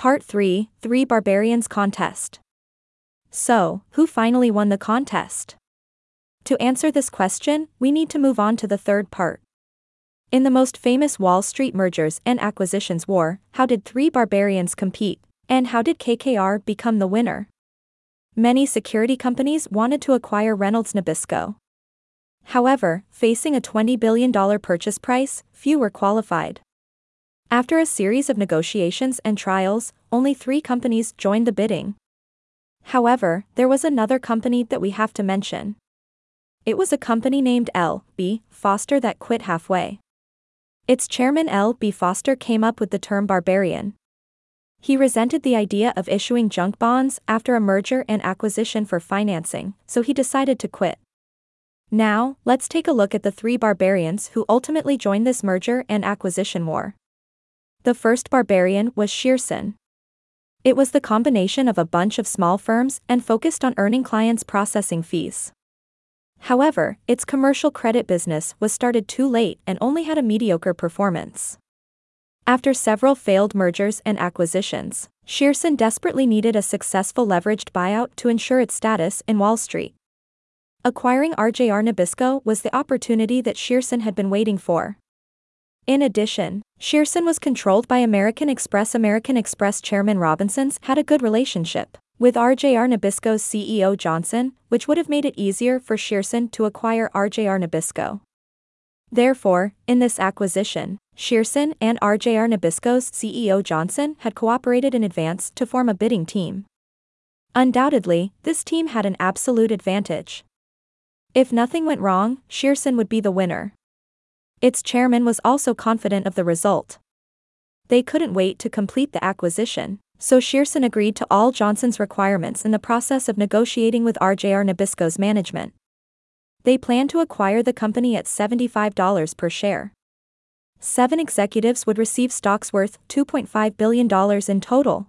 Part 3 Three Barbarians Contest. So, who finally won the contest? To answer this question, we need to move on to the third part. In the most famous Wall Street mergers and acquisitions war, how did three barbarians compete, and how did KKR become the winner? Many security companies wanted to acquire Reynolds Nabisco. However, facing a $20 billion purchase price, few were qualified. After a series of negotiations and trials, only three companies joined the bidding. However, there was another company that we have to mention. It was a company named L. B. Foster that quit halfway. Its chairman L. B. Foster came up with the term barbarian. He resented the idea of issuing junk bonds after a merger and acquisition for financing, so he decided to quit. Now, let's take a look at the three barbarians who ultimately joined this merger and acquisition war. The first barbarian was Shearson. It was the combination of a bunch of small firms and focused on earning clients' processing fees. However, its commercial credit business was started too late and only had a mediocre performance. After several failed mergers and acquisitions, Shearson desperately needed a successful leveraged buyout to ensure its status in Wall Street. Acquiring RJR Nabisco was the opportunity that Shearson had been waiting for. In addition, Shearson was controlled by American Express. American Express chairman Robinson's had a good relationship with RJR Nabisco's CEO Johnson, which would have made it easier for Shearson to acquire RJR Nabisco. Therefore, in this acquisition, Shearson and RJR Nabisco's CEO Johnson had cooperated in advance to form a bidding team. Undoubtedly, this team had an absolute advantage. If nothing went wrong, Shearson would be the winner. Its chairman was also confident of the result. They couldn't wait to complete the acquisition, so Shearson agreed to all Johnson's requirements in the process of negotiating with RJR Nabisco's management. They planned to acquire the company at $75 per share. Seven executives would receive stocks worth $2.5 billion in total.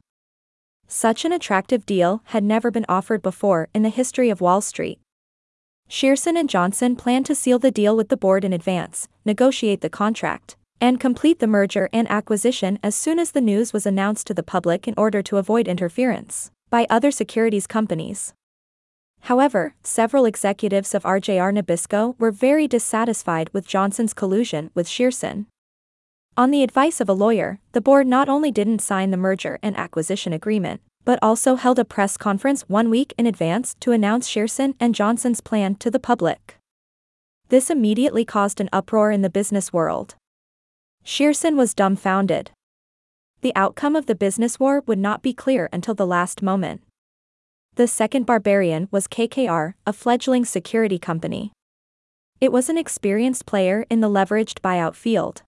Such an attractive deal had never been offered before in the history of Wall Street. Shearson and Johnson planned to seal the deal with the board in advance, negotiate the contract, and complete the merger and acquisition as soon as the news was announced to the public in order to avoid interference by other securities companies. However, several executives of RJR Nabisco were very dissatisfied with Johnson's collusion with Shearson. On the advice of a lawyer, the board not only didn't sign the merger and acquisition agreement, but also held a press conference one week in advance to announce Shearson and Johnson's plan to the public. This immediately caused an uproar in the business world. Shearson was dumbfounded. The outcome of the business war would not be clear until the last moment. The second barbarian was KKR, a fledgling security company. It was an experienced player in the leveraged buyout field.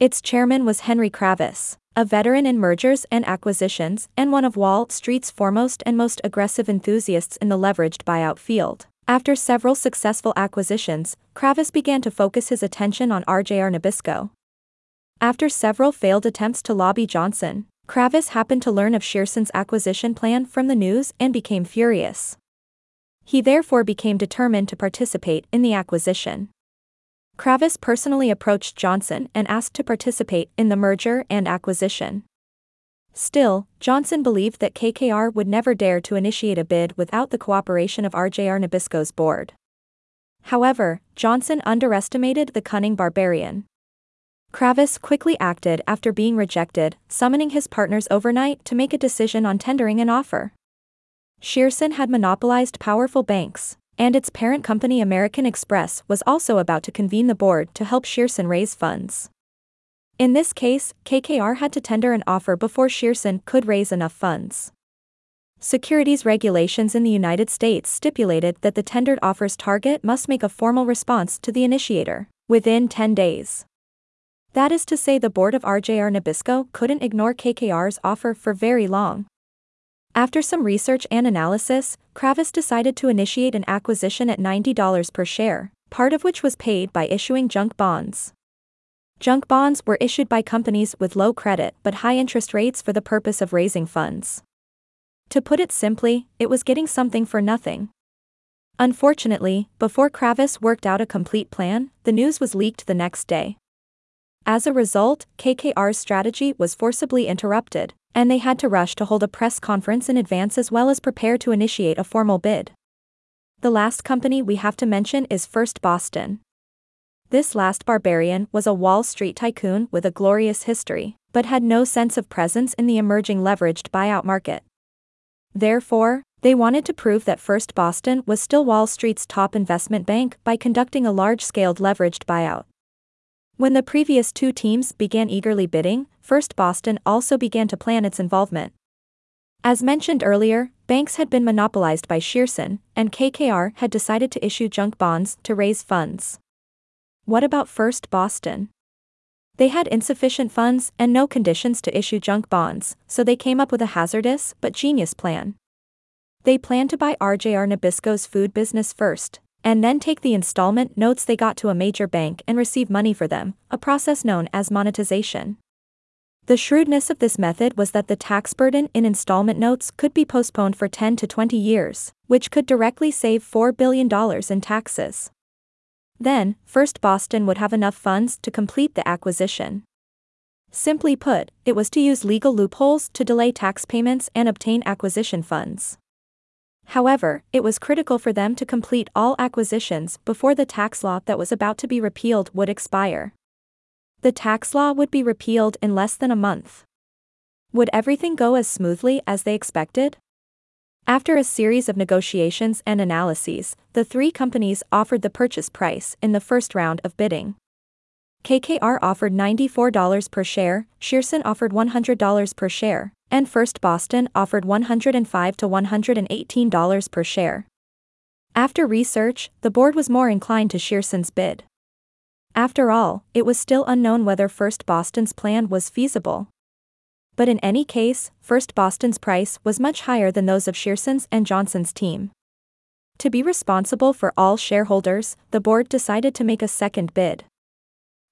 Its chairman was Henry Kravis, a veteran in mergers and acquisitions and one of Wall Street's foremost and most aggressive enthusiasts in the leveraged buyout field. After several successful acquisitions, Kravis began to focus his attention on RJR Nabisco. After several failed attempts to lobby Johnson, Kravis happened to learn of Shearson's acquisition plan from the news and became furious. He therefore became determined to participate in the acquisition. Kravis personally approached Johnson and asked to participate in the merger and acquisition. Still, Johnson believed that KKR would never dare to initiate a bid without the cooperation of RJR Nabisco's board. However, Johnson underestimated the cunning barbarian. Kravis quickly acted after being rejected, summoning his partners overnight to make a decision on tendering an offer. Shearson had monopolized powerful banks, and its parent company American Express was also about to convene the board to help Shearson raise funds. In this case, KKR had to tender an offer before Shearson could raise enough funds. Securities regulations in the United States stipulated that the tendered offer's target must make a formal response to the initiator within 10 days. That is to say the board of RJR Nabisco couldn't ignore KKR's offer for very long. After some research and analysis, Kravis decided to initiate an acquisition at $90 per share, part of which was paid by issuing junk bonds. Junk bonds were issued by companies with low credit but high interest rates for the purpose of raising funds. To put it simply, it was getting something for nothing. Unfortunately, before Kravis worked out a complete plan, the news was leaked the next day. As a result, KKR's strategy was forcibly interrupted, And they had to rush to hold a press conference in advance as well as prepare to initiate a formal bid. The last company we have to mention is First Boston. This last barbarian was a Wall Street tycoon with a glorious history, but had no sense of presence in the emerging leveraged buyout market. Therefore, they wanted to prove that First Boston was still Wall Street's top investment bank by conducting a large-scale leveraged buyout. When the previous two teams began eagerly bidding, First Boston also began to plan its involvement. As mentioned earlier, banks had been monopolized by Shearson, and KKR had decided to issue junk bonds to raise funds. What about First Boston? They had insufficient funds and no conditions to issue junk bonds, so they came up with a hazardous but genius plan. They planned to buy RJR Nabisco's food business first, and then take the installment notes they got to a major bank and receive money for them, a process known as monetization. The shrewdness of this method was that the tax burden in installment notes could be postponed for 10 to 20 years, which could directly save $4 billion in taxes. Then, First Boston would have enough funds to complete the acquisition. Simply put, it was to use legal loopholes to delay tax payments and obtain acquisition funds. However, it was critical for them to complete all acquisitions before the tax law that was about to be repealed would expire. The tax law would be repealed in less than a month. Would everything go as smoothly as they expected? After a series of negotiations and analyses, the three companies offered the purchase price in the first round of bidding. KKR offered $94 per share, Shearson offered $100 per share, and First Boston offered 105 to $118 per share. After research, the board was more inclined to Shearson's bid. After all, it was still unknown whether First Boston's plan was feasible but in any case, First Boston's price was much higher than those of Shearson's and Johnson's team. To be responsible for all shareholders, the board decided to make a second bid.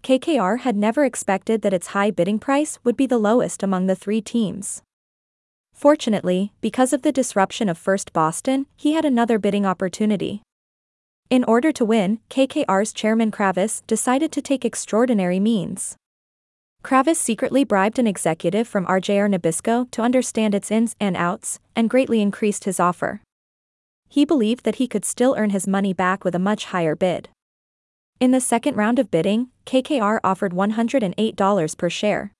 KKR had never expected that its high bidding price would be the lowest among the three teams. Fortunately, because of the disruption of First Boston, he had another bidding opportunity. In order to win, KKR's chairman Kravis decided to take extraordinary means. Kravis secretly bribed an executive from RJR Nabisco to understand its ins and outs, and greatly increased his offer. He believed that he could still earn his money back with a much higher bid. In the second round of bidding, KKR offered $108 per share.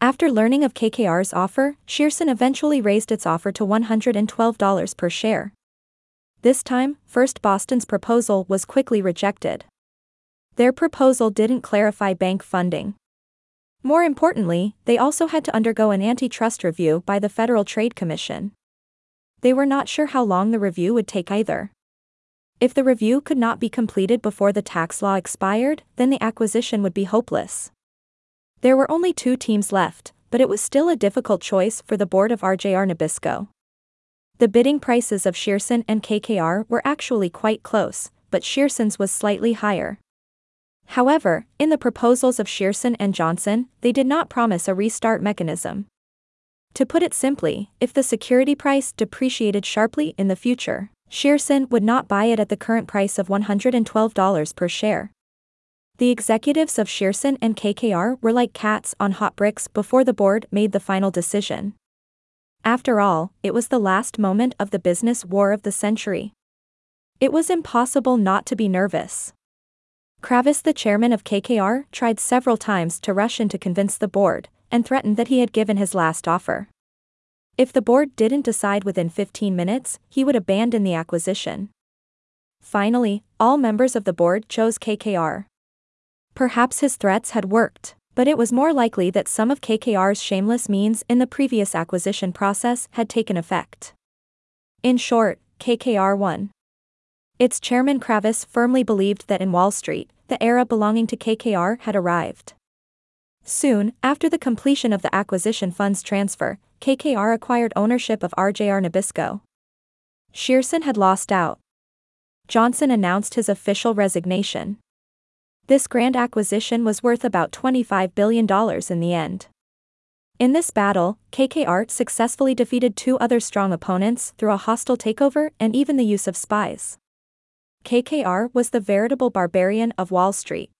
After learning of KKR's offer, Shearson eventually raised its offer to $112 per share. This time, First Boston's proposal was quickly rejected. Their proposal didn't clarify bank funding. More importantly, they also had to undergo an antitrust review by the Federal Trade Commission. They were not sure how long the review would take either. If the review could not be completed before the tax law expired, then the acquisition would be hopeless. There were only two teams left, but it was still a difficult choice for the board of RJR Nabisco. The bidding prices of Shearson and KKR were actually quite close, but Shearson's was slightly higher. However, in the proposals of Shearson and Johnson, they did not promise a restart mechanism. To put it simply, if the security price depreciated sharply in the future, Shearson would not buy it at the current price of $112 per share. The executives of Shearson and KKR were like cats on hot bricks before the board made the final decision. After all, it was the last moment of the business war of the century. It was impossible not to be nervous. Kravis, the chairman of KKR, tried several times to rush in to convince the board, and threatened that he had given his last offer. If the board didn't decide within 15 minutes, he would abandon the acquisition. Finally, all members of the board chose KKR. Perhaps his threats had worked, but it was more likely that some of KKR's shameless means in the previous acquisition process had taken effect. In short, KKR won. Its chairman Kravis firmly believed that in Wall Street, the era belonging to KKR had arrived. Soon, after the completion of the acquisition funds transfer, KKR acquired ownership of RJR Nabisco. Shearson had lost out. Johnson announced his official resignation. This grand acquisition was worth about $25 billion in the end. In this battle, KKR successfully defeated two other strong opponents through a hostile takeover and even the use of spies. KKR was the veritable barbarian of Wall Street.